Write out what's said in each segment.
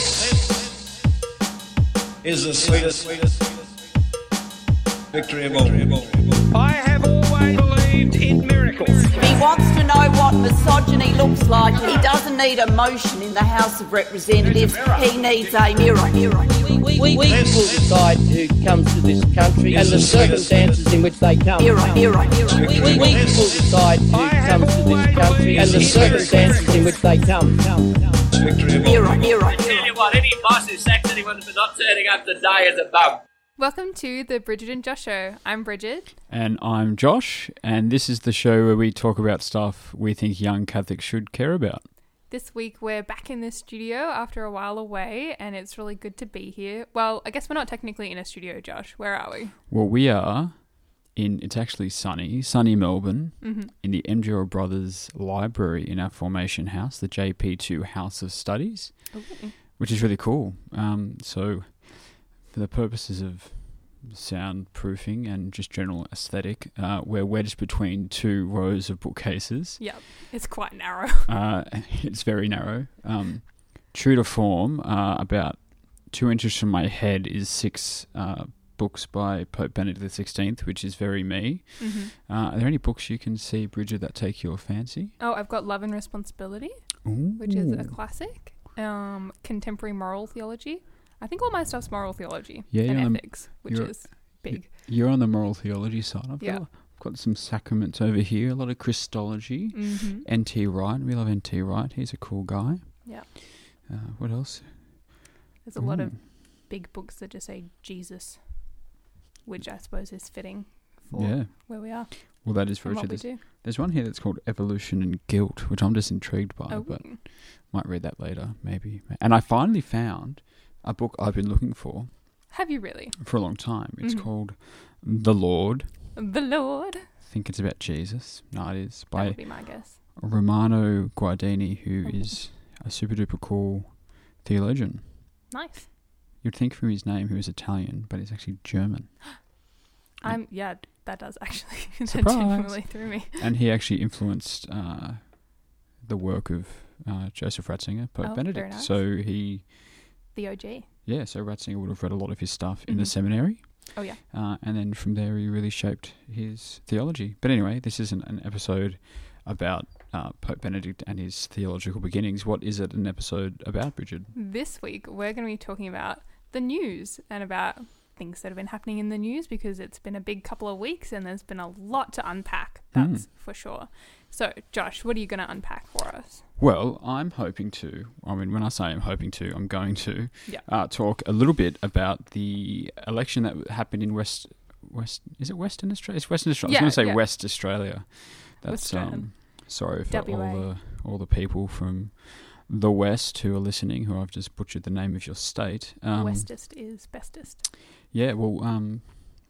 This is the sweetest victory of all. I have always believed in miracles. He wants to know what misogyny looks like. He doesn't need a motion in the House of Representatives. He needs a mirror. mirror. We, we, we will decide who comes to this country and the circumstances in which they come. Mirror, mirror, mirror. We, we, we will decide who comes to this country and the circumstances in which they come. Victory of all. Mirror, mirror, mirror. You what, any boss who sacks anyone for not turning up today is a bum. Welcome to the Brigid and Josh Show. I'm Brigid. And I'm Josh, and this is the show where we talk about stuff we think young Catholics should care about. This week we're back in the studio after a while away, and it's really good to be here. Well, I guess we're not technically in a studio, Josh. Where are we? Well, we are in, it's actually sunny, sunny Melbourne, mm-hmm. in the MGR Brothers Library in our formation house, the JP2 House of Studies, which is really cool. Um, so, for the purposes of soundproofing and just general aesthetic, uh, we're wedged between two rows of bookcases. Yep, it's quite narrow. Uh, it's very narrow. Um, true to form, uh, about two inches from my head is six uh, books by Pope Benedict XVI, which is very me. hmm Uh, are there any books you can see, Brigid, that take your fancy? Oh, I've got Love and Responsibility, which is a classic. Um, contemporary moral theology. I think all my stuff's moral theology Yeah, and yeah, I'm- ethics, which is big. You're on the moral theology side. I've Yeah. got, I've got some sacraments over here, a lot of Christology. hmm N.T. Wright, we love N.T. Wright. He's a cool guy. Yeah. Uh, what else? There's a lot of big books that just say Jesus, which I suppose is fitting for Yeah. where we are Well, that is for Richard. There's, one here that's called Evolution and Guilt, which I'm just intrigued by. Oh, But Might read that later, maybe. And I finally found a book I've been looking for have you really? for a long time. It's Mhm. called The Lord. The Lord. I think it's about Jesus. No, it is That by would be my guess. Romano Guardini, who Oh. is a super duper cool theologian. Nice. You'd think from his name he was Italian, but he's actually German. I'm yeah, that does actually that genuinely threw me. And he actually influenced uh, the work of uh, Joseph Ratzinger, Pope Oh, very Benedict. nice. So he, The OG. yeah, so Ratzinger would have read a lot of his stuff in the Mhm. seminary. Oh yeah. Uh, and then from there, he really shaped his theology. But anyway, this isn't an episode about uh, Pope Benedict and his theological beginnings. What is it an episode about, Brigid? This week we're going to be talking about the news and about things that have been happening in the news because it's been a big couple of weeks and there's been a lot to unpack. That's for sure. So, Josh, what are you going to unpack for us? Well, I'm hoping to. I mean, when I say I'm hoping to, I'm going to Yeah. uh, talk a little bit about the election that happened in West. West is it Western Australia? It's Western Australia. Yeah, I was going to say yeah. West Australia. That's um. Sorry for all the all the people from the West who are listening, who I've just butchered the name of your state. Um, Westest is bestest. Yeah, well, um,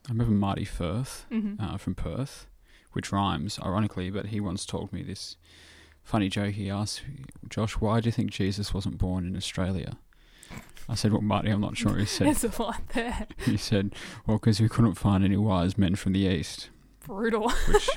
I remember Marty Firth hmm uh, from Perth, which rhymes, ironically, but he once told me this funny joke. He asked, Josh, why do you think Jesus wasn't born in Australia? I said, well, Marty, I'm not sure. He said, There's a lot there. he said well, because we couldn't find any wise men from the East. Brutal. Which,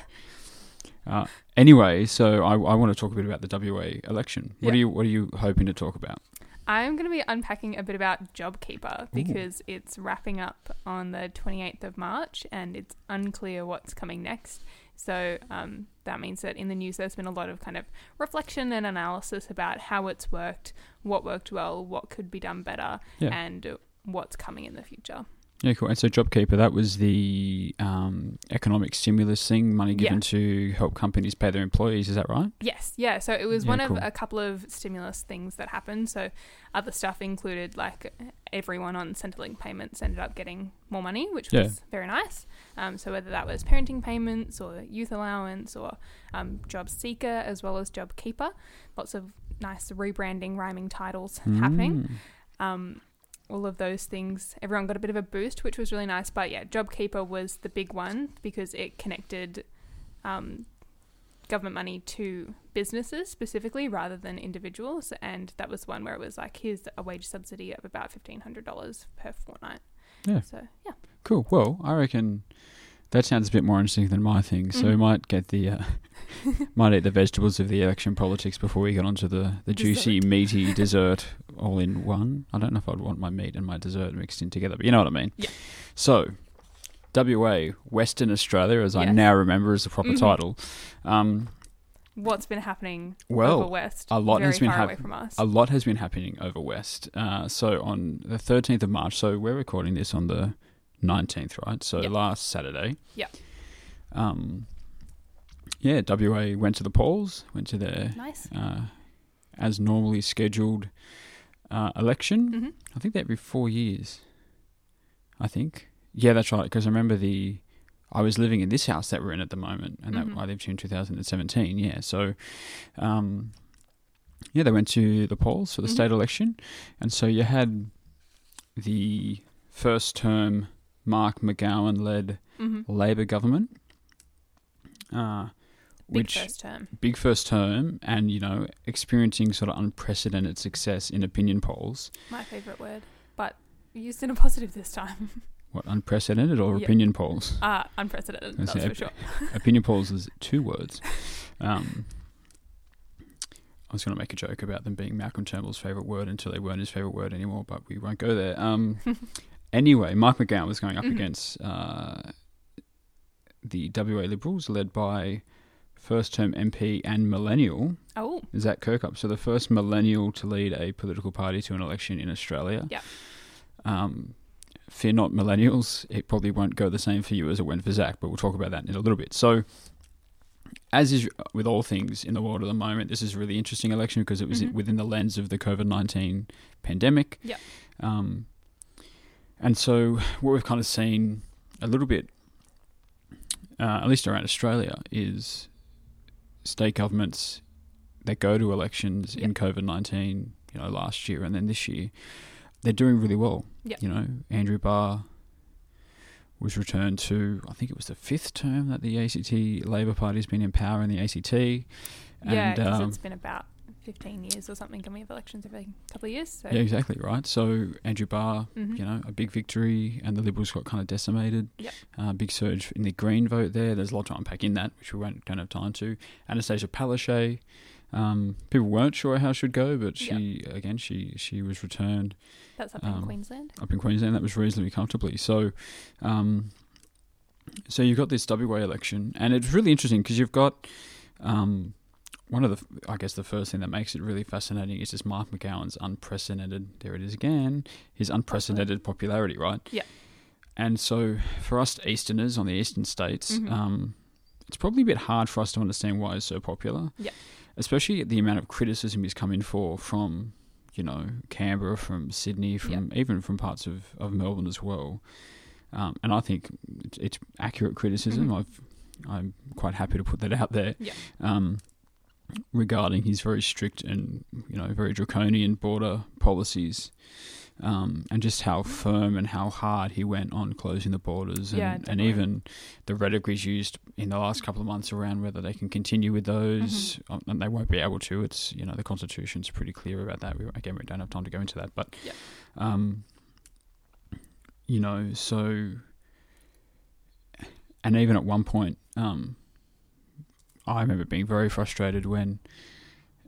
uh, anyway, so I, I want to talk a bit about the WA election. What Yeah. are you What are you hoping to talk about? I'm going to be unpacking a bit about JobKeeper because it's wrapping up on the 28th of March and it's unclear what's coming next. So um, that means that in the news there's been a lot of kind of reflection and analysis about how it's worked, what worked well, what could be done better, Yeah. and what's coming in the future. Yeah, cool. And so, JobKeeper, that was the um, economic stimulus thing, money given Yeah. to help companies pay their employees. Is that right? Yes, yeah. So it was Yeah, one cool. of a couple of stimulus things that happened. So other stuff included like everyone on Centrelink payments ended up getting more money, which Yeah. was very nice. Um, so whether that was parenting payments or youth allowance or um, job seeker as well as job keeper, lots of nice rebranding, rhyming titles happening. Mm. Um, all of those things, everyone got a bit of a boost, which was really nice. But yeah, JobKeeper was the big one because it connected um, government money to businesses specifically rather than individuals. And that was one where it was like, here's a wage subsidy of about $1,500 per fortnight. Yeah. So yeah. Cool. Well, I reckon that sounds a bit more interesting than my thing. So we Mhm. might get the uh, might eat the vegetables of the election politics before we get onto the, the juicy, Dessert. meaty dessert all in one. I don't know if I'd want my meat and my dessert mixed in together, but you know what I mean. Yeah. So, WA, Western Australia, as I now remember is the proper Mhm. title. Um, What's been happening Well, over west? a lot has been happening. away from us. a lot has been happening over West. Uh, so on the 13th of March, so we're recording this on the 19th, right? So Yep. last Saturday. Yeah. Um, yeah, WA went to the polls, went to their nice. uh, as normally scheduled uh, election. hmm I think that every four years. I think. Yeah, that's right. Because I remember the. I was living in this house that we're in at the moment, and Mhm. that I lived here in 2017. Yeah, so, um, yeah, they went to the polls for the Mhm. state election, and so you had the first term Mark McGowan led hmm Labor government, uh, Big which first term. big first term, and you know experiencing sort of unprecedented success in opinion polls. My favourite word, but used in a positive this time. What unprecedented or Yeah. opinion polls? Ah, unprecedented. That's That's it. for sure. opinion polls is two words. Um, I was going to make a joke about them being Malcolm Turnbull's favourite word until they weren't his favourite word anymore, but we won't go there. Um, anyway, Mark McGowan was going up Mhm. against uh, the WA Liberals, led by first term MP and millennial Oh, Zach Kirkup. So the first millennial to lead a political party to an election in Australia. Yeah. Um, fear not, millennials. It probably won't go the same for you as it went for Zach, but we'll talk about that in a little bit. So, as is with all things in the world at the moment, this is a really interesting election because it was Mhm. within the lens of the COVID nineteen pandemic. Yeah. Um, and so what we've kind of seen a little bit, uh, at least around Australia, is state governments that go to elections in COVID nineteen, you know, last year and then this year, they're doing really well. Yep. You know, Andrew Barr was returned to, I think it was the fifth term that the ACT Labor Party's been in power in the ACT. yeah, And, because um, it's been about 15 years or something, and we have elections every couple of years. So. yeah, exactly right. So Andrew Barr, Mhm. you know, a big victory, and the Liberals got kind of decimated. Yep. Uh, big surge in the Green vote there. There's a lot to unpack in that, which we won't don't have time to. Annastacia Palaszczuk, um, people weren't sure how she'd go, but she again she she was returned That's up um, in Queensland. up in Queensland. That was reasonably comfortably. So, um, so you've got this WA election, and it's really interesting because you've got um, one of the, I guess, the first thing that makes it really fascinating is just Mark McGowan's unprecedented. There it is again. His unprecedented popularity, right? Yeah. And so, for us Easterners on the eastern states, Mhm. um, it's probably a bit hard for us to understand why it's so popular. Yeah. Especially the amount of criticism he's come in for from you know, Canberra, from Sydney, from even from parts of, of Melbourne as well. Um, and I think it's, it's accurate criticism. Mhm. I've, I'm quite happy to put that out there. Yeah. Um, regarding his very strict and you know very draconian border policies, um, and just how firm and how hard he went on closing the borders, and, Yeah, and even the rhetoric he's used in the last couple of months around whether they can continue with those, Mm-hmm. um, and they won't be able to. It's you know the constitution's pretty clear about that. We, again, we don't have time to go into that, but Yeah. um, you know, so and even at one point, um, I remember being very frustrated when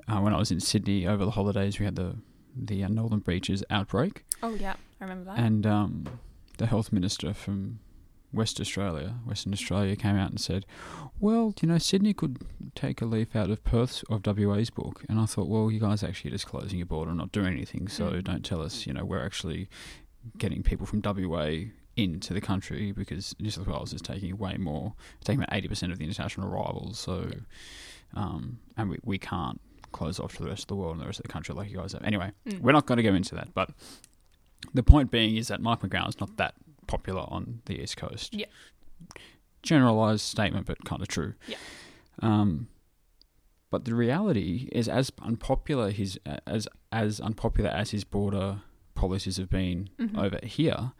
uh, when I was in Sydney over the holidays. We had the the uh, Northern Beaches outbreak, Oh, yeah, I remember that. and um, the health minister from West Australia, Western Australia, came out and said, "Well, you know, Sydney could take a leaf out of Perth's of WA's book." And I thought, "Well, you guys actually are just closing your border and not doing anything. So Mm. don't tell us, you know, we're actually getting people from WA." Into the country because New South Wales is taking way more, taking about eighty percent of the international arrivals. So, um, and we, we can't close off to the rest of the world and the rest of the country like you guys have. Anyway, Mm. we're not going to go into that, but the point being is that Mark McGowan's not that popular on the East Coast. Yeah. Generalized statement, but kind of true. Yeah. Um, but the reality is, as unpopular his as as unpopular as his border policies have been Mhm. over here,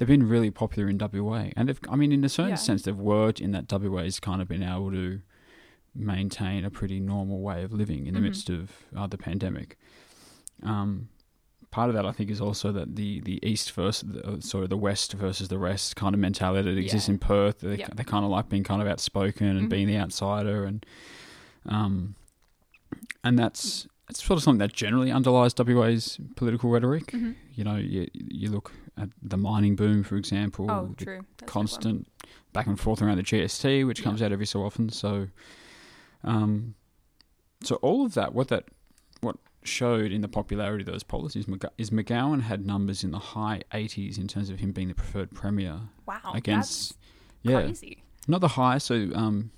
they've been really popular in WA, and I mean, in a certain Yeah. sense, they've worked in that WA's kind of been able to maintain a pretty normal way of living in the Mhm. midst of uh, the pandemic. Um, part of that, I think, is also that the, the east versus, the, uh, sorry, the west versus the rest kind of mentality that exists Yeah. in Perth. They, Yeah. they kind of like being kind of outspoken and Mhm. being the outsider, and um, and that's it's sort of something that generally underlies WA's political rhetoric. Mm-hmm. You know, you you look at the mining boom, for example, Oh, true. That's a big one. constant back and forth around the GST, which Yeah. comes out every so often. So, um, so all of that, what that, what showed in the popularity of those policies, is McGowan had numbers in the high 80s in terms of him being the preferred premier Wow. against, yeah, crazy. not the highest. So, um,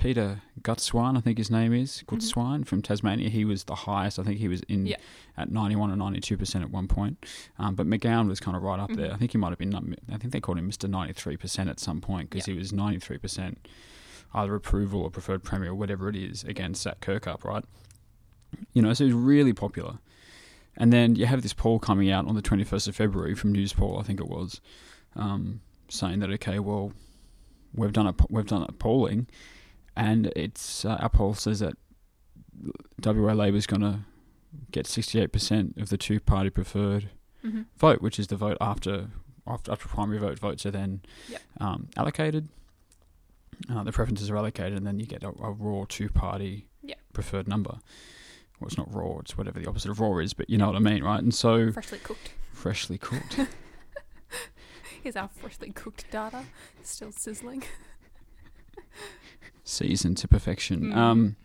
Peter Gutwein, I think his name is Gutwein from Tasmania. He was the highest. I think he was in Mm-hmm. Yeah. at 91 or 92 percent at one point. Um, but McGowan was kind of right up Mm-hmm. there. I think he might have been. I think they called him Mister 93 percent at some point because Yeah. he was 93 percent either approval or preferred premier or whatever it is against that Kirkup, right? You know, so he's really popular. And then you have this poll coming out on the 21st of February from Newspoll, I think it was, um, saying that okay, well, we've done a we've done a polling, and it's uh, our poll says that WA Labor's going to get 68% of the two-party preferred Mm-hmm. vote, which is the vote after after, after primary vote votes are then Yep. um, allocated. Uh, the preferences are allocated, and then you get a, a raw two-party Yep. preferred number. Well, it's not raw; it's whatever the opposite of raw is, but you know what I mean, right? And so Freshly cooked. freshly cooked. Here's our freshly cooked data. Still sizzling. seasoned to perfection. Mm. Um,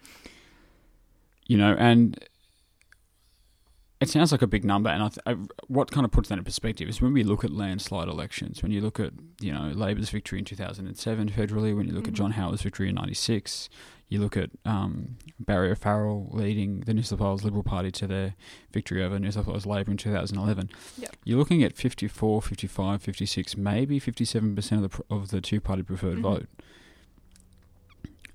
you know, and it sounds like a big number. And I th- I, what kind of puts that in perspective is when we look at landslide elections, when you look at you know Labor's victory in two thousand and seven federally, when you look at Mhm. John Howard's victory in ninety six. You look at um, Barry O'Farrell leading the New South Wales Liberal Party to their victory over New South Wales Labor in 2011. Yep. You're looking at 54, 55, 56, maybe 57% of the, pr- of the two party preferred Mhm. vote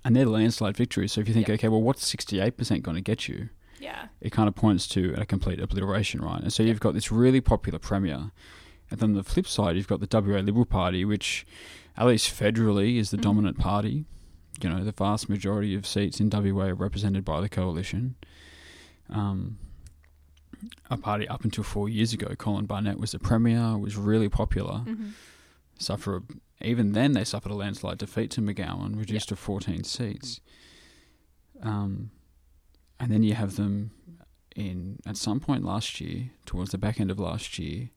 and they're landslide victories. So if you think, Yeah. okay, well, what's sixty eight percent going to get you? Yeah. It kind of points to a complete obliteration, right? And so you've got this really popular premier, and then on the flip side, you've got the WA Liberal Party, which, at least federally, is the Mhm. dominant party. You know, the vast majority of seats in WA are represented by the coalition. Um, a party up until four years ago, Colin Barnett was the premier, was really popular Mm-hmm. suffer a, even then they suffered a landslide defeat to McGowan, reduced to 14 seats. Um, and then you have them in at some point last year, towards the back end of last year.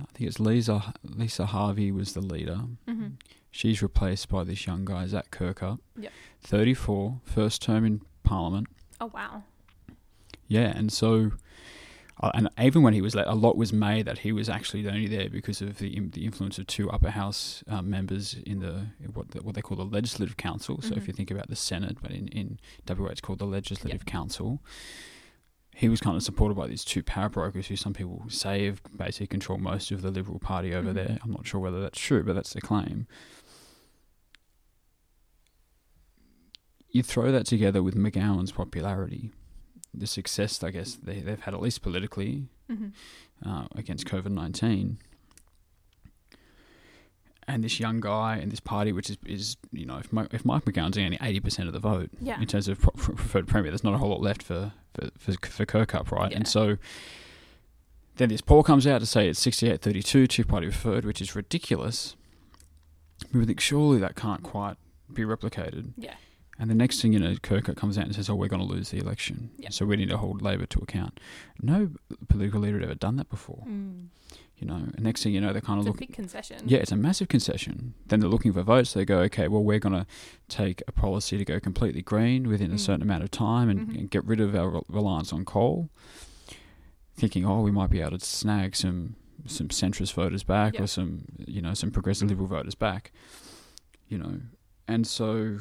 I think it's Lisa Lisa Harvey was the leader. Mm-hmm. She's replaced by this young guy Zach Kirkup, Yep. 34, first term in Parliament. Oh wow. Yeah, and so, and even when he was, le- a lot was made that he was actually only there because of the the influence of two upper house um, members in the what the, what they call the legislative council. So if Mhm. you think about the Senate, but in in WA it's called the legislative council. He was kind of supported by these two power brokers who some people say have basically control most of the Liberal Party over Mhm. there. I'm not sure whether that's true, but that's the claim. You throw that together with McGowan's popularity, the success I guess they, they've had at least politically Mm-hmm. uh, against COVID nineteen, and this young guy and this party, which is, is you know if, Mike, if Mike McGowan's getting only eighty percent of the vote Yeah. in terms of pro- preferred premier, there's not a whole lot left for for for, for Kirkup, right? And so then this poll comes out to say it's 68-32, two party preferred, which is ridiculous. We would think surely that can't quite be replicated. Yeah. And the next thing you know, Kirkup comes out and says, "Oh, we're going to lose the election, Yeah. so we need to hold Labor to account." No political leader had ever done that before, Mm. you know. And next thing you know, they're kind of It's a looking. big concession. Yeah, it's a massive concession. Then they're looking for votes. They go, okay, well, we're going to take a policy to go completely green within a Mm. certain amount of time and, Mhm. and get rid of our reliance on coal. Thinking, oh, we might be able to snag some some centrist voters back Yeah. or some you know some progressive liberal voters back. You know, and so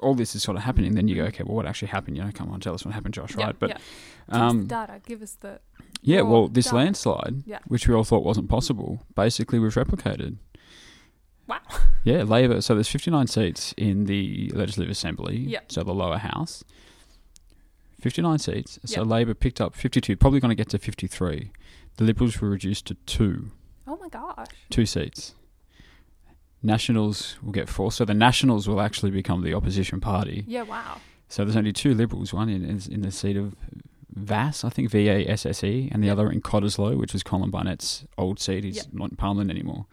all this is sort of happening. Then you go, okay, well, what actually happened? You know, come on, tell us what happened, Josh. Yeah, right? But yeah. Um, data. Give us the. yeah, well, this data. landslide, Yeah. which we all thought wasn't possible, basically was replicated. Wow. Yeah, Labor. So there's 59 seats in the Legislative Assembly. Yeah. So the lower house. 59 seats. So Yeah. Labor picked up 52, probably going to get to 53. The Liberals were reduced to two. Oh my gosh. two seats. Nationals will get four. So the Nationals will actually become the opposition party. Yeah. Wow. So there's only two Liberals, one in, in, in the seat of Vasse, I think V A S S E, and the Yeah. other in Cottesloe, which was Colin Barnett's old seat. He's Yeah. not in Parliament anymore.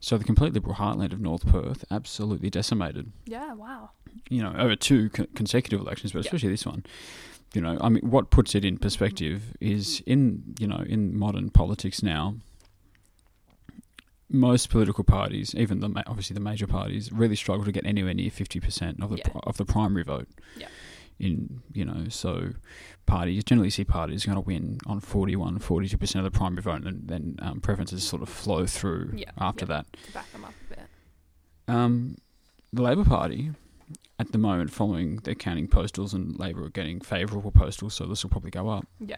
So the complete Liberal heartland of North Perth absolutely decimated Yeah. Wow. you know, over two co- consecutive elections, but especially this one. you know, I mean, what puts it in perspective is in you know in modern politics now. Most political parties, even the obviously the major parties, really struggle to get anywhere near fifty percent of the Yeah. of the primary vote. Yeah. In you know, so parties generally see parties going to win on 41, 42 percent of the primary vote, and then um, preferences sort of flow through Yeah, after yeah. that. back them up a bit. Um, the Labor Party, at the moment, following their counting postals, and Labor are getting favourable postals, so this will probably go up. Yeah.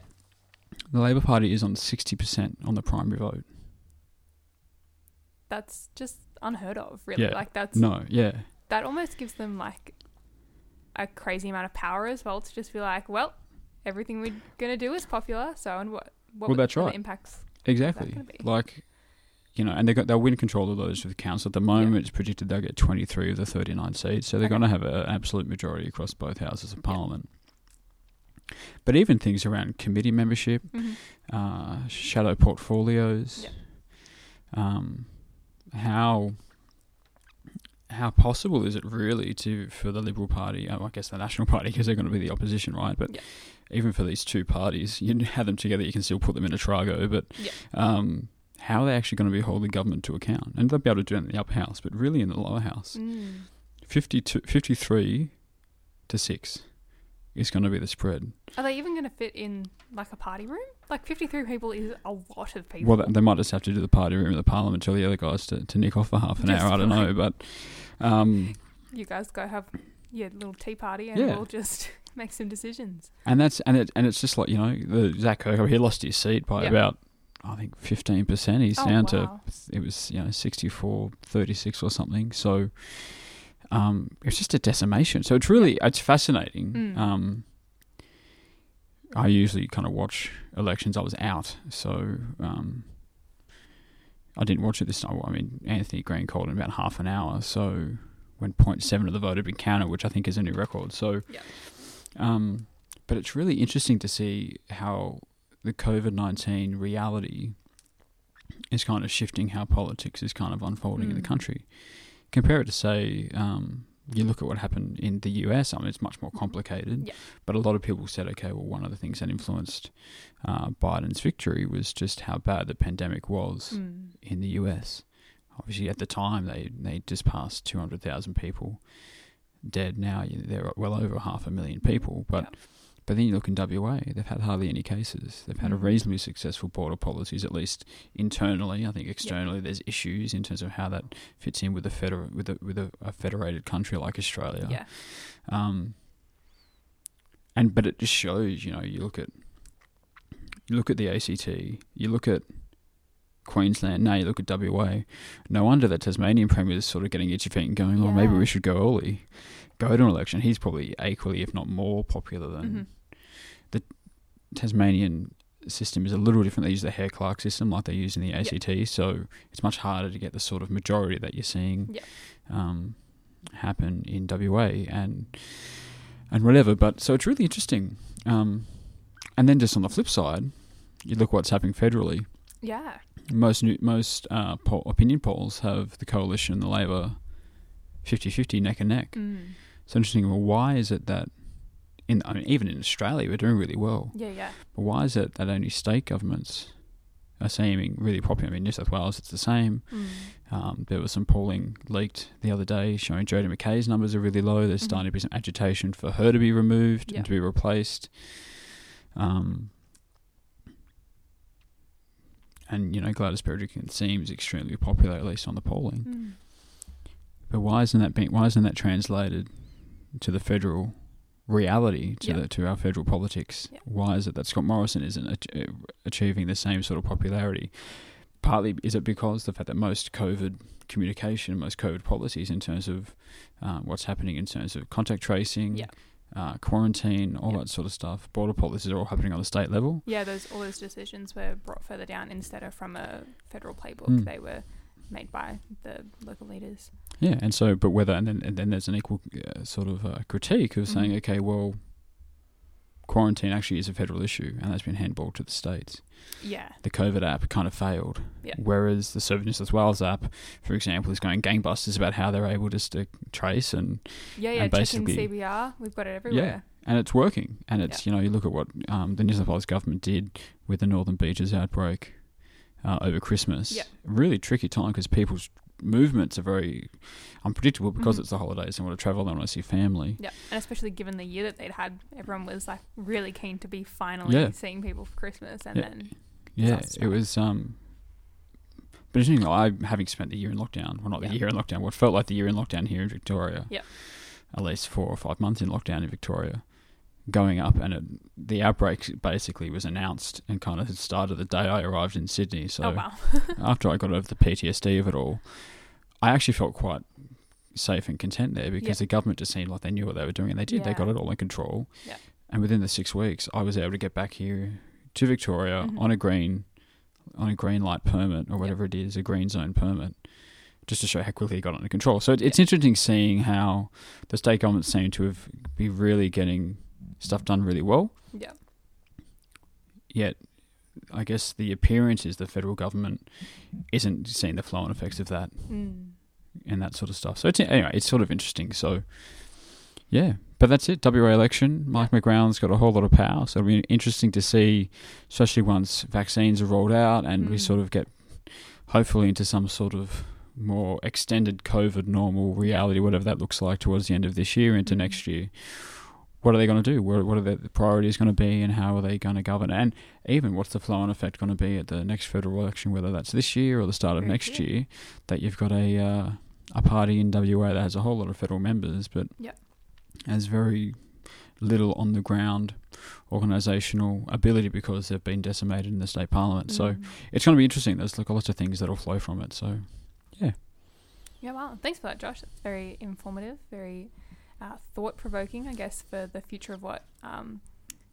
The Labor Party is on 60% on the primary vote. That's just unheard of, really. Yeah. Like that's No, yeah. that almost gives them like a crazy amount of power as well to just be like, well, everything we're gonna do is popular. So and what what Well, that's right. impacts? Exactly. Like, you know, and they got they'll win control of those with council. At the moment, it's predicted they'll get 23 of the 39 seats, so they're Okay. going to have an absolute majority across both houses of Yeah. parliament. But even things around committee membership, Mhm. uh, shadow portfolios, Yeah. um, how how possible is it really to for the Liberal Party? oh, I guess the National Party because they're going to be the opposition, right? But Yeah. even for these two parties, you have them together, you can still put them in a Tarago. But Yeah. um, how are they actually going to be holding government to account? And they'll be able to do it in the upper house, but really in the lower house, Mm. 52, 53 to six is going to be the spread. Are they even going to fit in like a party room? Like 53 people is a lot of people. Well, they might just have to do the party room in the parliament, tell the other guys to, to nick off for half an Just hour. I don't know, but um, you guys go have your little tea party and Yeah. we'll just make some decisions. and that's and it and it's just like you know the Zach Kirkup, he lost his seat by Yeah. about I think fifteen percent. He's Oh, down wow. to it was you know 64, 36 or something. So um, it's just a decimation. So it's really it's fascinating. Mm. Um, I usually kind of watch elections. I was out, so um, I didn't watch it this time. I mean, Anthony Green called in about half an hour. So when 0.7 of the vote had been counted, which I think is a new record. So, Yeah. um, but it's really interesting to see how the COVID 19 reality is kind of shifting how politics is kind of unfolding in the Mm. country. Compare it to, say, um, you look at what happened in the US. I mean, it's much more complicated. Yeah. But a lot of people said, okay, well, one of the things that influenced uh, Biden's victory was just how bad the pandemic was Mm. in the US. Obviously, at the time, they they just passed two hundred thousand people dead. Now they're well over half a million people. But Yeah. But then you look in WA, they've had hardly any cases. They've had a Mm. reasonably successful border policies, at least internally. I think externally, there's issues in terms of how that fits in with a feder- with a with a, a federated country like Australia. Yeah. Um, and but it just shows, you know, you look at you look at the ACT, you look at Queensland, now you look at WA. No wonder that Tasmanian Premier is sort of getting itchy feet and going, oh, maybe we should go early, go to an election. He's probably equally, if not more, popular than Mhm. the Tasmanian system is a little different. They use the Hare Clark system like they use in the ACT, so it's much harder to get the sort of majority that you're seeing Yeah. um, happen in WA and and whatever. But so it's really interesting. Um, and then just on the flip side, you look what's happening federally. Yeah. Most new, most uh, poll, opinion polls have the coalition and the Labor 50-50 neck and neck. Mm. It's interesting. Well, why is it that in I mean, even in Australia we're doing really well, Yeah, yeah. but why is it that only state governments are seeming really popular? I mean, New South Wales it's the same. Mm. Um, there was some polling leaked the other day showing Jodi McKay's numbers are really low. There's Mhm. starting to be some agitation for her to be removed Yeah. and to be replaced. Um, and you know Gladys Berejiklian seems extremely popular, at least on the polling. Mm. But why isn't that being? Why isn't that translated to the federal reality to Yeah. the to our federal politics? Yeah. Why is it that Scott Morrison isn't ach- achieving the same sort of popularity? Partly is it because the fact that most COVID communication, most COVID policies in terms of uh, what's happening in terms of contact tracing, Yeah. uh, quarantine, all Yeah. that sort of stuff, border policies are all happening on the state level. Yeah, those all those decisions were brought further down instead of from a federal playbook. Mm. They were made by the local leaders. Yeah, and so, but whether and then and then there's an equal uh, sort of uh, critique of saying, Mhm. okay, well, quarantine actually is a federal issue, and that's been handballed to the states. Yeah. The COVID app kind of failed, Yeah. whereas the Service New South Wales app, for example, is going gangbusters about how they're able just to trace and Yeah, yeah. And basically- CBR. We've got it everywhere. Yeah. and it's working. And it's you know you look at what um, the New South Wales government did with the Northern Beaches outbreak uh, over Christmas. Yeah. Really tricky time because people's movements are very unpredictable because Mhm. it's the holidays. They want to travel. They want to see family. Yeah, and especially given the year that they'd had, everyone was like really keen to be finally Yeah. seeing people for Christmas, and Yeah. then Yeah, it was. Um, but it's interesting, I having spent the year in lockdown, well, not the Yeah. year in lockdown, what felt like the year in lockdown here in Victoria. Yeah. At least four or five months in lockdown in Victoria, going up, and it, the outbreak basically was announced and kind of started the day I arrived in Sydney. So oh wow, after I got over the PTSD of it all, I actually felt quite safe and content there because Yeah. the government just seemed like they knew what they were doing, and they did. They got it all in control. Yeah. And within the six weeks, I was able to get back here to Victoria Mhm. on a green, on a green light permit or Yeah. whatever it is, a green zone permit, just to show how quickly it got under control. So it, it's interesting seeing how the state government seem to have be really getting stuff done really well. yeah, Yet, I guess the appearance is the federal government isn't seeing the flow and effects of that mm. and that sort of stuff. So it's anyway, it's sort of interesting. So yeah, but that's it. WA election. Mike McGowan's got a whole lot of power, so it'll be interesting to see, especially once vaccines are rolled out and we Mm. sort of get hopefully into some sort of more extended COVID normal reality, whatever that looks like towards the end of this year into Mhm. next year. What are they going to do? What, what are the priorities going to be, and how are they going to govern? And even what's the flow and effect going to be at the next federal election, whether that's this year or the start of next year? That you've got a uh, a party in WA that has a whole lot of federal members, but Yep. has very little on the ground organisational ability because they've been decimated in the state parliament. So Mm. it's going to be interesting. There's like a lot of things that'll flow from it. So yeah. yeah, wow. Thanks for that, Josh. That's very informative, very uh, thought provoking, I guess, for the future of what um,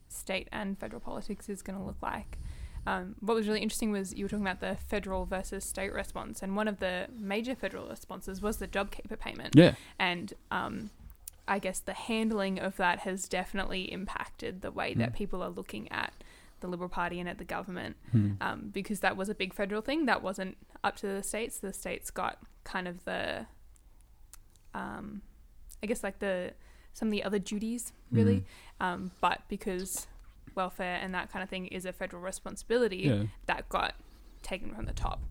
state and federal politics is going to look like. Um, what was really interesting was you were talking about the federal versus state response, and one of the major federal responses was the JobKeeper payment. yeah, and um, I guess the handling of that has definitely impacted the way that Mm. people are looking at the Liberal Party and at the government Hmm. um, because that was a big federal thing that wasn't up to the states. The states got kind of the, um, I guess like the some of the other duties really, Mm. um, but because welfare and that kind of thing is a federal responsibility, yeah, that got taken from the top.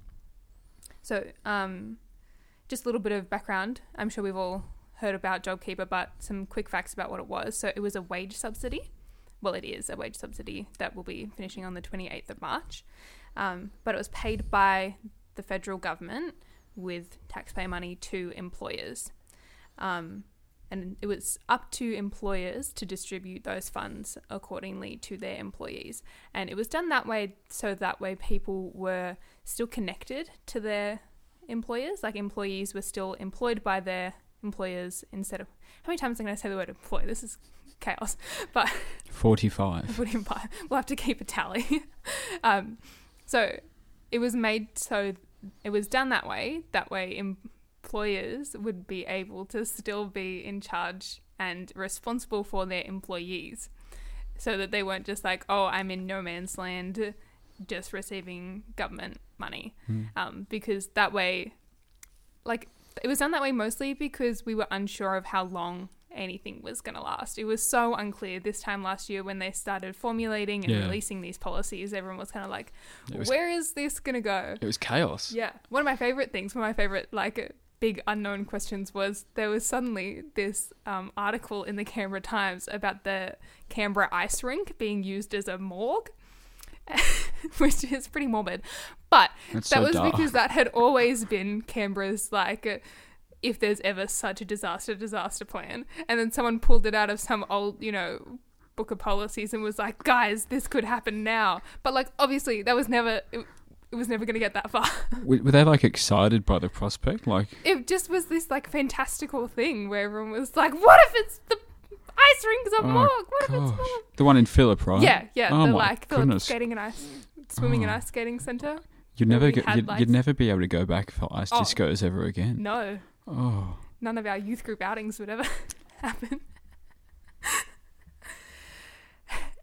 So, um, just a little bit of background. I'm sure we've all heard about JobKeeper, but some quick facts about what it was. So, it was a wage subsidy. Well, it is a wage subsidy that will be finishing on the 28th of March. Um, but it was paid by the federal government with taxpayer money to employers. Um, and it was up to employers to distribute those funds accordingly to their employees. And it was done that way so that way people were still connected to their employers. Like employees were still employed by their employers instead of. How many times am I going to say the word employ? This is chaos. But forty-five. put him by. We'll have to keep a tally. um, so it was made so it was done that way. That way, employers would be able to still be in charge and responsible for their employees, so that they weren't just like, "Oh, I'm in no man's land, just receiving government money," Hmm. um, because that way, like it was done that way mostly because we were unsure of how long anything was going to last. It was so unclear this time last year when they started formulating and Yeah. releasing these policies. Everyone was kind of like, was- "Where is this going to go?" It was chaos. Yeah. One of my favorite things, one of my favorite like big unknown questions was there was suddenly this um, article in the Canberra Times about the Canberra ice rink being used as a morgue. Which is pretty morbid, but That's that so was dark. because that had always been Canberra's like, if there's ever such a disaster, disaster plan, and then someone pulled it out of some old, you know, book of policies and was like, guys, this could happen now. But like, obviously, that was never. It, it was never going to get that far. Were, were they like excited by the prospect? Like, It just was this like fantastical thing where everyone was like, "What if it's the ice rink's a Oh? What if it's gosh. the one in Phillip, right? Yeah, yeah, Oh the like skating and ice, swimming and Oh. ice skating center. You'd never get, you'd, you'd never be able to go back for ice Oh. discos ever again. No, Oh, none of our youth group outings would ever happen.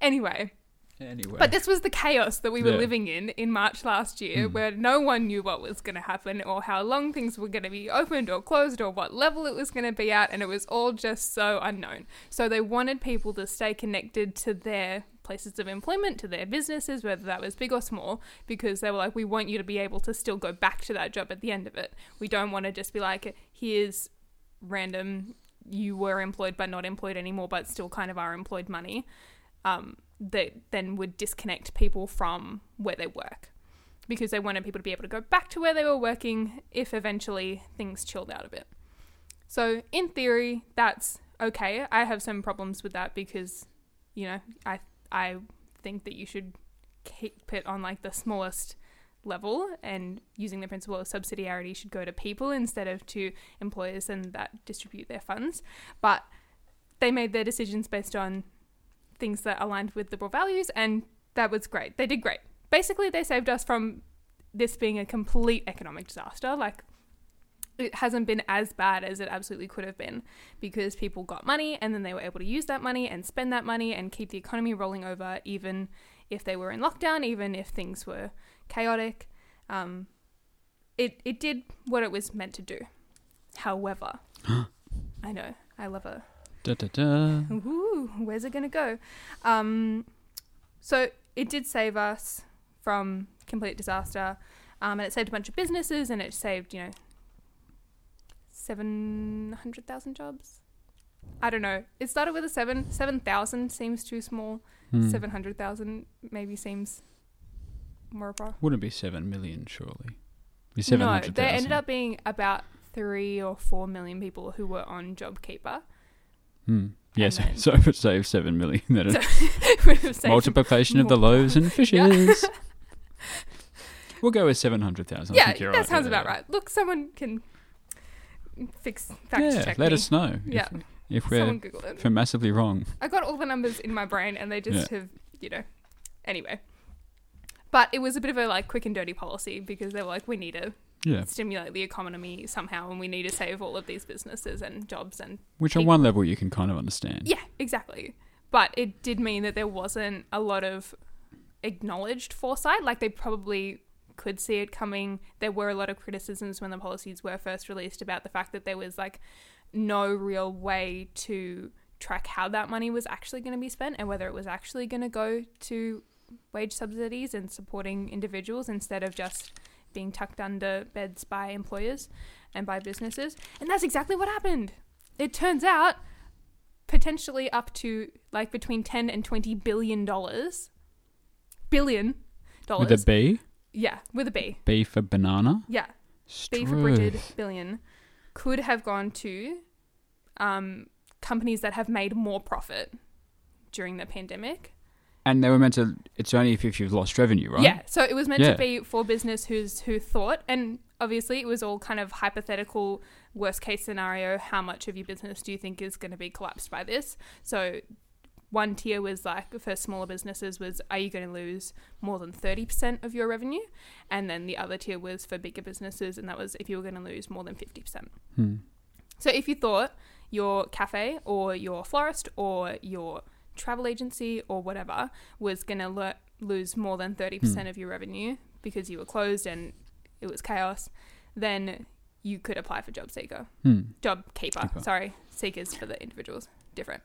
anyway, Anyway. But this was the chaos that we were Yeah. living in in March last year, Hmm. where no one knew what was going to happen or how long things were going to be opened or closed or what level it was going to be at, and it was all just so unknown. So they wanted people to stay connected to their places of employment, to their businesses, whether that was big or small, because they were like, we want you to be able to still go back to that job at the end of it. We don't want to just be like, here's random, you were employed but not employed anymore, but still kind of are employed money um, that then would disconnect people from where they work because they wanted people to be able to go back to where they were working if eventually things chilled out a bit. So, in theory, that's okay. I have some problems with that because, you know, I I think that you should keep it on like the smallest level and using the principle of subsidiarity should go to people instead of to employers and that distribute their funds. But they made their decisions based on things that aligned with liberal values, and that was great. They did great. Basically, they saved us from this being a complete economic disaster. Like, it hasn't been as bad as it absolutely could have been because people got money and then they were able to use that money and spend that money and keep the economy rolling over, even if they were in lockdown, even if things were chaotic. Um, it, it did what it was meant to do. However, I know, I love a Da, da, da. Ooh, where's it going to go? Um, so it did save us from complete disaster, um, and it saved a bunch of businesses, and it saved you know seven hundred thousand jobs. I don't know. It started with a seven. Seven thousand seems too small. Hmm. Seven hundred thousand maybe seems more appropriate. Wouldn't be 7 million, surely. Be No, 700,000. there ended up being about three or four million people who were on JobKeeper. Hmm. Yeah, so, so if it saves 7 million, then So it's it would have saved multiplication of the loaves and Yeah. fishes. we'll go with 700,000. I yeah, think you're that right. sounds about yeah. right. Look, someone can fix fact Yeah, check let me. us know if- Yeah. if, we're Google it. if we're massively wrong. I got all the numbers in my brain, and they just Yeah. have, you know. Anyway, but it was a bit of a like quick and dirty policy because they were like, we need to Yeah, stimulate the economy somehow, and we need to save all of these businesses and jobs and which on one level you can kind of understand. Yeah, exactly. But it did mean that there wasn't a lot of acknowledged foresight. Like they probably could see it coming. There were a lot of criticisms when the policies were first released about the fact that there was like no real way to track how that money was actually going to be spent and whether it was actually going to go to wage subsidies and supporting individuals instead of just being tucked under beds by employers and by businesses. And that's exactly what happened. It turns out potentially up to like between 10 and 20 billion dollars. Billion dollars. With a B, yeah with a b. B for banana. yeah. B for Brigid billion could have gone to um, companies that have made more profit during the pandemic And they were meant to. It's only if, if you've lost revenue, right? Yeah, so it was meant Yeah. to be for business who's who thought, and obviously it was all kind of hypothetical, worst case scenario. How much of your business do you think is going to be collapsed by this? So one tier was like for smaller businesses was are you going to lose more than 30% of your revenue and then the other tier was for bigger businesses and that was if you were going to lose more than 50% Hmm. so if you thought your cafe or your florist or your travel agency or whatever was going to lo- lose more than 30% of your revenue because you were closed and it was chaos, then you could apply for job seeker. Hmm. Job keeper, Keeper. sorry, seekers for the individuals. Different.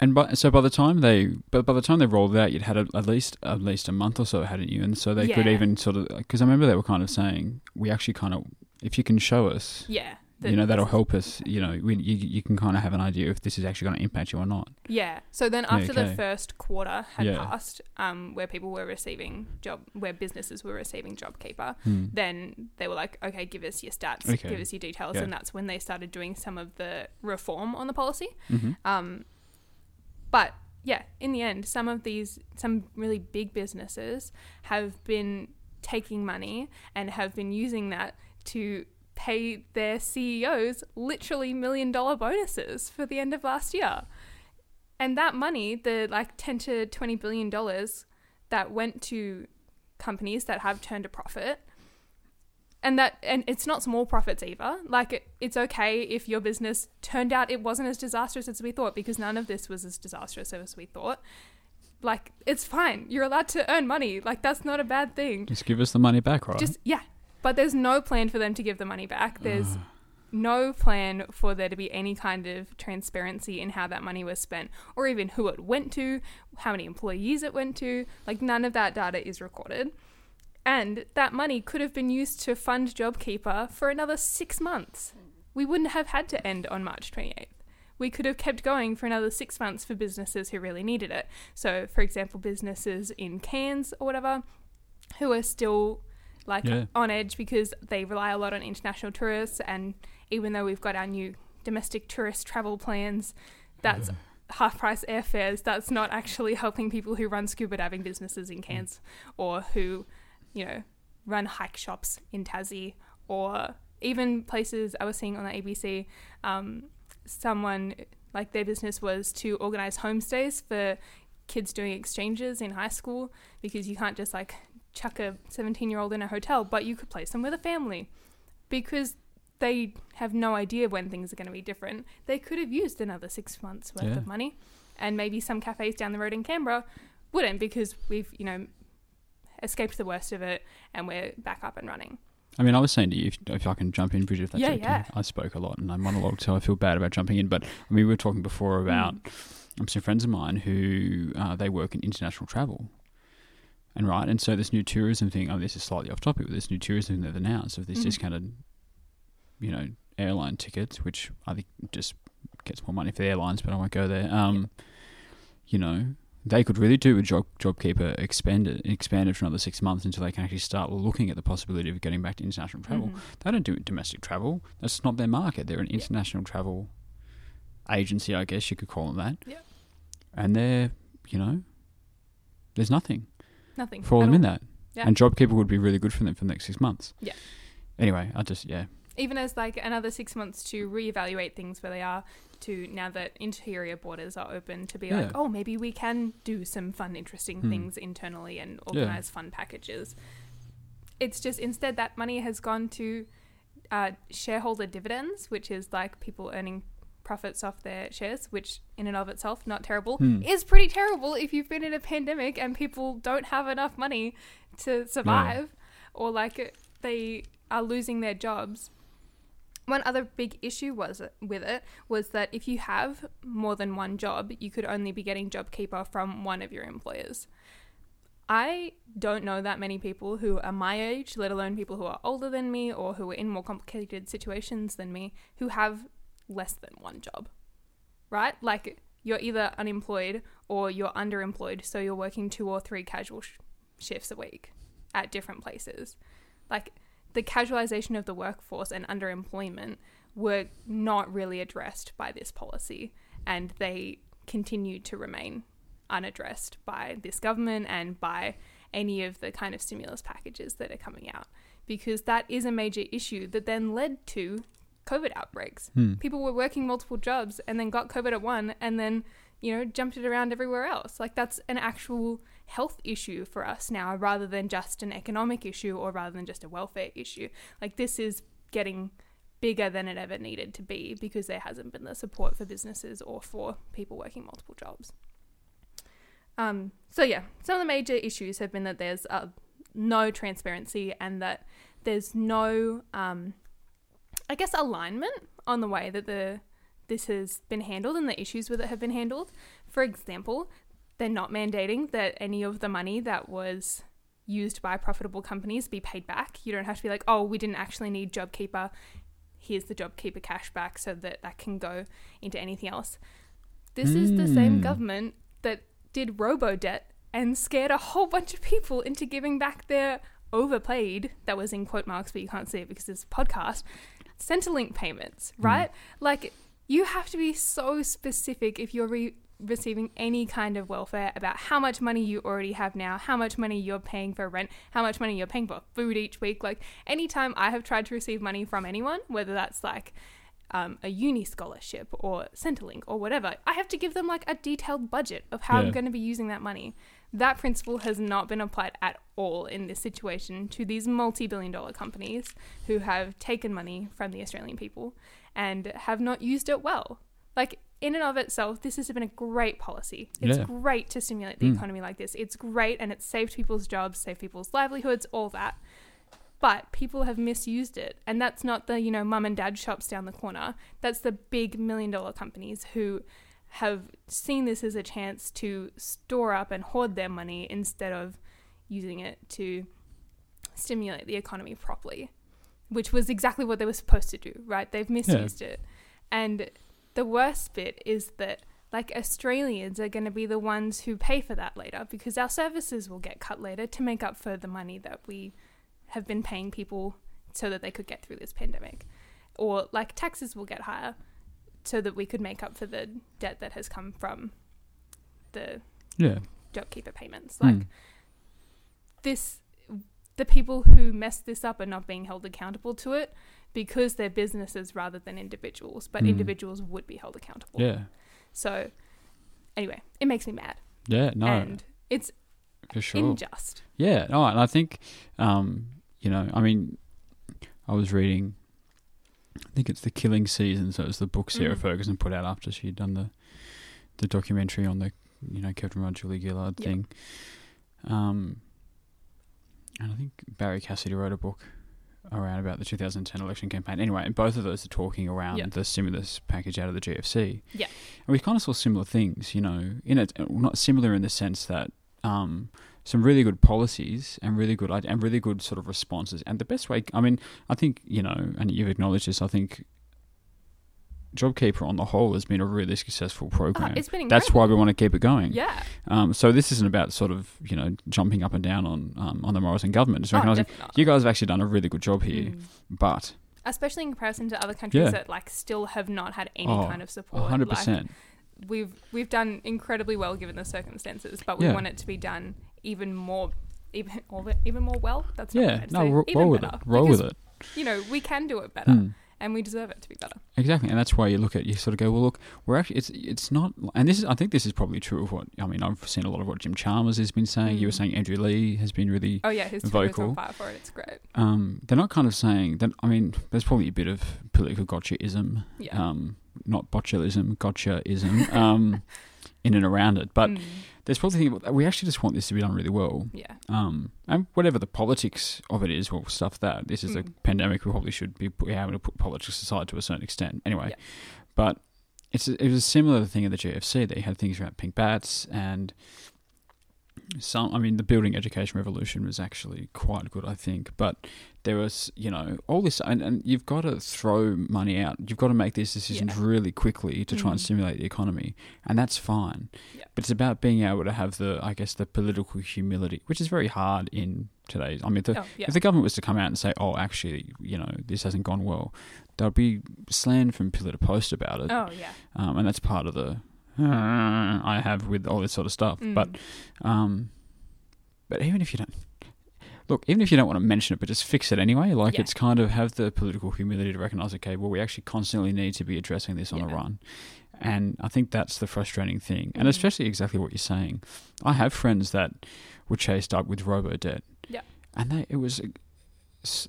And by, so by the time they, but by the time they rolled it out, you'd had a, at least at least a month or so, hadn't you? And so they could even sort of because I remember they were kind of saying we actually kind of if you can show us, Yeah. You know, that'll help us. You know, we, you you can kind of have an idea if this is actually going to impact you or not. Yeah. So then after the okay. first quarter had Yeah. passed, um, where people were receiving job, where businesses were receiving JobKeeper, Hmm. then they were like, okay, give us your stats, Okay. give us your details, Yeah. and that's when they started doing some of the reform on the policy. hmm Um, but yeah, in the end, some of these, some really big businesses have been taking money and have been using that to pay their CEOs literally million dollar bonuses for the end of last year. And that money, the like 10 to 20 billion dollars that went to companies that have turned a profit, and that and it's not small profits either like it, it's okay if your business turned out it wasn't as disastrous as we thought because none of this was as disastrous as we thought Like, it's fine. You're allowed to earn money. Like, that's not a bad thing. Just give us the money back, right? Just, yeah. But there's no plan for them to give the money back. There's no plan for there to be any kind of transparency in how that money was spent or even who it went to, how many employees it went to. Like, none of that data is recorded. And that money could have been used to fund JobKeeper for another six months. We wouldn't have had to end on March 28th. We could have kept going for another six months for businesses who really needed it. So, for example, businesses in Cairns or whatever who are still like Yeah. on edge because they rely a lot on international tourists. And even though we've got our new domestic tourist travel plans, that's half price airfares. That's not actually helping people who run scuba diving businesses in Cairns or who, you know, run hike shops in Tassie or even places I was seeing on the ABC. Um, someone like their business was to organize homestays for kids doing exchanges in high school because you can't just like chuck a 17 year old in a hotel, but you could place them with a family because they have no idea when things are going to be different. They could have used another six months worth Yeah. of money, and maybe some cafes down the road in Canberra wouldn't because we've, you know, escaped the worst of it and we're back up and running. I mean, I was saying to you, if, if I can jump in, Brigid, if that's Yeah, okay. yeah. I spoke a lot and I monologued, so I feel bad about jumping in. But I mean, we were talking before about um, some friends of mine who uh, they work in international travel, and right, and so this new tourism thing. Oh, this is slightly off topic, but this new tourism thing they've announced of this Mhm. discounted, you know, airline tickets, which I think just gets more money for the airlines, but I won't go there. Um, you know, they could really do a job JobKeeper expanded expanded for another six months until they can actually start looking at the possibility of getting back to international travel. Mhm. They don't do domestic travel. That's not their market. They're an international travel agency, I guess you could call them that. Yeah. And they're, you know, there's nothing Nothing. for them in that. Yeah. And JobKeeper would be really good for them for the next six months. Yeah. Anyway, I just yeah. even as like another six months to reevaluate things where they are to now that interior borders are open to be Yeah. like oh maybe we can do some fun interesting Hmm. things internally and organize fun packages it's just instead that money has gone to uh, shareholder dividends which is like people earning profits off their shares which in and of itself not terrible Hmm. is pretty terrible if you've been in a pandemic and people don't have enough money to survive or like they are losing their jobs one other big issue was with it was that if you have more than one job, you could only be getting JobKeeper from one of your employers. I don't know that many people who are my age, let alone people who are older than me or who are in more complicated situations than me, who have less than one job. Right? Like you're either unemployed or you're underemployed, so you're working two or three casual sh- shifts a week at different places. Like the casualization of the workforce and underemployment were not really addressed by this policy, and they continued to remain unaddressed by this government and by any of the kind of stimulus packages that are coming out because that is a major issue that then led to COVID outbreaks. Hmm. People were working multiple jobs and then got COVID at one and then, you know, jumped it around everywhere else. Like that's an actual health issue for us now rather than just an economic issue or rather than just a welfare issue. Like this is getting bigger than it ever needed to be because there hasn't been the support for businesses or for people working multiple jobs. Um, so yeah, some of the major issues have been that there's uh, no transparency and that there's no, um, I guess, alignment on the way that the this has been handled and the issues with it have been handled. For example, they're not mandating that any of the money that was used by profitable companies be paid back. You don't have to be like, oh, we didn't actually need JobKeeper. Here's the JobKeeper cash back so that that can go into anything else. This is the same Mm. government that did robo debt and scared a whole bunch of people into giving back their overpaid, that was in quote marks, but you can't see it because it's a podcast, Centrelink payments, right? Like, you have to be so specific if you're re- receiving any kind of welfare about how much money you already have now, how much money you're paying for rent, how much money you're paying for food each week. Like, anytime I have tried to receive money from anyone, whether that's like um, a uni scholarship or Centrelink or whatever, I have to give them like a detailed budget of how I'm going to be using that money. That principle has not been applied at all in this situation to these multi billion dollar companies who have taken money from the Australian people and have not used it well. Like, in and of itself, this has been a great policy. It's Yeah. great to stimulate the Mm. economy like this. It's great and it's saved people's jobs, saved people's livelihoods, all that. But people have misused it. And that's not the, you know, mum and dad shops down the corner. That's the big million dollar companies who have seen this as a chance to store up and hoard their money instead of using it to stimulate the economy properly, which was exactly what they were supposed to do, right? They've misused it. And the worst bit is that like Australians are going to be the ones who pay for that later because our services will get cut later to make up for the money that we have been paying people so that they could get through this pandemic. Or like taxes will get higher so that we could make up for the debt that has come from the Yeah. JobKeeper payments. Mm. Like this, the people who messed this up are not being held accountable to it because they're businesses rather than individuals. But Mm. individuals would be held accountable. Yeah. So, anyway, it makes me mad, Yeah. No. and it's for sure. unjust. Yeah, no, and I think, um, you know, I mean, I was reading, I think it's the Killing Season, so it's the book Sarah Mm. Ferguson put out after she'd done the the documentary on the, you know, Kevin Rudd, Julia Gillard Yeah. thing. Um, and I think Barrie Cassidy wrote a book around about the 2010 election campaign. Anyway, and both of those are talking around Yeah. the stimulus package out of the GFC. Yeah. And we kind of saw similar things, you know, in it, not similar in the sense that um, some really good policies and really good and really good sort of responses. And the best way, I mean, I think you know, and you've acknowledged this. I think JobKeeper on the whole has been a really successful program. Oh, it's been That's why we want to keep it going. Yeah. Um, so this isn't about sort of you know jumping up and down on um, on the Morrison government. It's Oh, recognizing you guys have actually done a really good job here, Mm. but Especially in comparison to other countries Yeah. that like still have not had any Oh, kind of support. hundred Like, percent. we've we've done incredibly well given the circumstances, but we Yeah. want it to be done even more, even even more well. That's not Yeah, what no, I'd say. ro- even roll with better, it. Roll with it. You know, we can do it better, Mm. and we deserve it to be better. Exactly, and that's why you look at you sort of go, well, look, we're actually it's it's not, and this is I think this is probably true of what I mean. I've seen a lot of what Jim Chalmers has been saying. You were Mm. saying Andrew Leigh has been really. Oh yeah, his Vocal. on fire for it. It's great. Um, they're not kind of saying that. I mean, there's probably a bit of political gotchaism, Yeah. um, not botulism, gotchaism, um, in and around it. But Mm, there's probably we actually just want this to be done really well. yeah, Um, and whatever the politics of it is, well, stuff that this is a Mm. pandemic. We probably should be able to put politics aside to a certain extent. Anyway, Yeah. but it's a, it was a similar thing at the GFC. They had things around pink batts and some. I mean, the building education revolution was actually quite good, I think. But there was, you know, all this, and, and you've got to throw money out. You've got to make these decisions Yeah. really quickly to try and Mhm. stimulate the economy, and that's fine. Yeah. But it's about being able to have the, I guess, the political humility, which is very hard in today's. I mean, the, oh yeah, if the government was to come out and say, "Oh, actually, you know, this hasn't gone well," they'll be slammed from pillar to post about it, oh yeah. um, and that's part of the I have with all this sort of stuff. Mm. But, um, but even if you don't. Look, even if you don't want to mention it, but just fix it anyway. Like Yeah. it's kind of have the political humility to recognize, okay, well, we actually constantly need to be addressing this on the Yeah. run, and I think that's the frustrating thing, and Mhm. especially exactly what you're saying. I have friends that were chased up with robo debt, Yeah. and they it was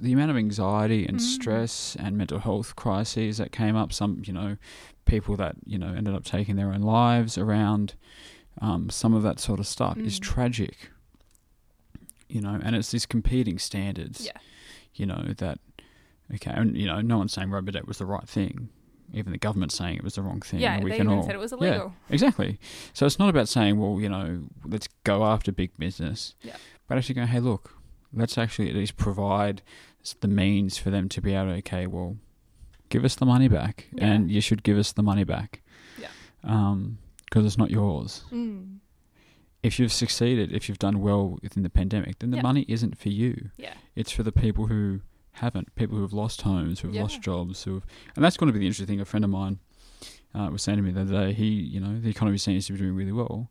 the amount of anxiety and Mm. stress and mental health crises that came up. Some, you know, people that you know ended up taking their own lives around um, some of that sort of stuff is Mm. tragic. You know, and it's these competing standards. Yeah. You know that okay, and you know, no one's saying Robodebt was the right thing. Even the government's saying it was the wrong thing. Yeah, we they can even all, said it was illegal. Yeah, exactly. So it's not about saying, well, you know, let's go after big business. Yeah. But actually go, hey, look, let's actually at least provide the means for them to be able to, okay, well, give us the money back, Yeah. and you should give us the money back. Yeah. Um, because it's not yours. Mm. If you've succeeded, if you've done well within the pandemic, then the Yeah. money isn't for you. Yeah. It's for the people who haven't, people who have lost homes, who have Yeah. lost jobs, who have, and that's going to be the interesting thing. A friend of mine uh, was saying to me the other day, he, you know, the economy seems to be doing really well,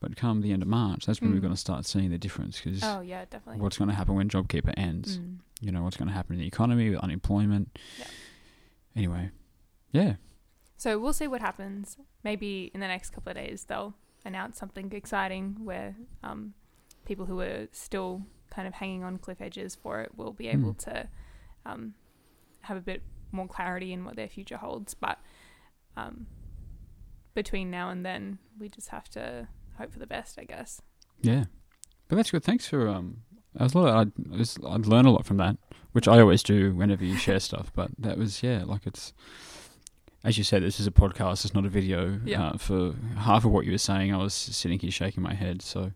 but come the end of March, that's when we're Mm. going to start seeing the difference because Oh yeah, definitely. what's going to happen when JobKeeper ends? Mm. You know, what's going to happen in the economy with unemployment? Yeah. Anyway, yeah, So we'll see what happens. Maybe in the next couple of days they'll announce something exciting where um, people who are still kind of hanging on cliff edges for it will be able Mm. to um, have a bit more clarity in what their future holds. But um, between now and then, we just have to hope for the best, I guess. Yeah, but that's good. Thanks for um. I was a lot. I'd, I was, I'd learn a lot from that, which I always do whenever you share stuff. But that was yeah, like it's as you said, this is a podcast. It's not a video. Yeah. Uh, for half of what you were saying, I was sitting here shaking my head. So,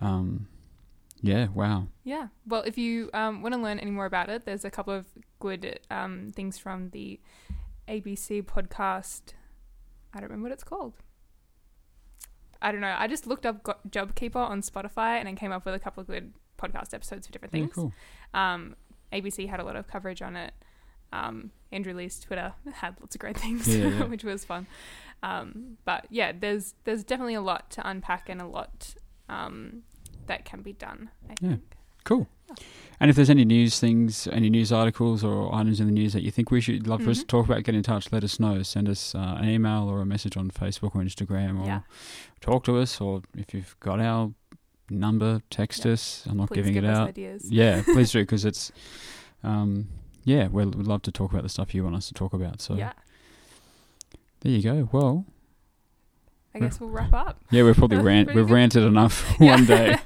um, yeah, wow. Yeah. Well, if you um, want to learn any more about it, there's a couple of good um, things from the ABC podcast. I don't remember what it's called. I don't know. I just looked up JobKeeper on Spotify and I came up with a couple of good podcast episodes for different Yeah, things. cool. Um, ABC had a lot of coverage on it. Um, Andrew Leigh's Twitter had lots of great things, Yeah, yeah. which was fun. Um, but yeah, there's there's definitely a lot to unpack and a lot um, that can be done. I Yeah. think. Cool. And if there's any news things, any news articles or items in the news that you think we should love for us to Mhm. talk about, get in touch. Let us know. Send us uh, an email or a message on Facebook or Instagram, or Yeah. talk to us. Or if you've got our number, text Yeah. us. I'm not Please giving give it out. ideas. Yeah, please do because it's, um, yeah, we'll, we'd love to talk about the stuff you want us to talk about. So yeah. there you go. Well, I guess we'll wrap up. yeah, we've probably rant, we've good. ranted enough one day.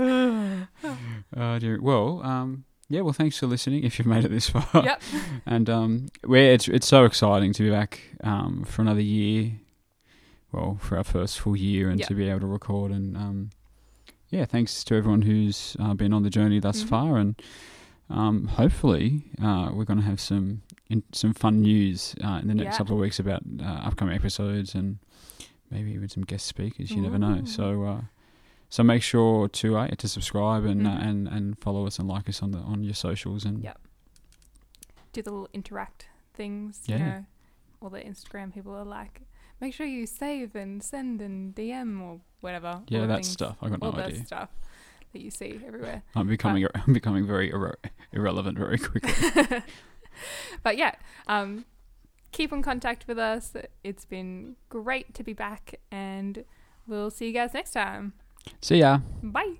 Oh, dear. Well, um, yeah. Well, thanks for listening. If you've made it this far, yep. and um, we're, it's it's so exciting to be back um, for another year. Well, for our first full year, and Yeah. to be able to record, and um, yeah, thanks to everyone who's uh, been on the journey thus Mhm. far, and um, hopefully uh, we're going to have some in, some fun news uh, in the next Yeah. couple of weeks about uh, upcoming episodes and maybe even some guest speakers. You never know. Ooh. So. Uh, so make sure to uh, to subscribe and uh, Mhm. and and follow us and like us on the on your socials and Yep. Do the little interact things. Yeah. You know, all the Instagram people are like, make sure you save and send and DM or whatever. yeah all that things- stuff. I got All no that idea. stuff that you see everywhere. I'm becoming I'm becoming very irre- irrelevant very quickly. but yeah, um, keep in contact with us. It's been great to be back, and we'll see you guys next time. See ya. Bye.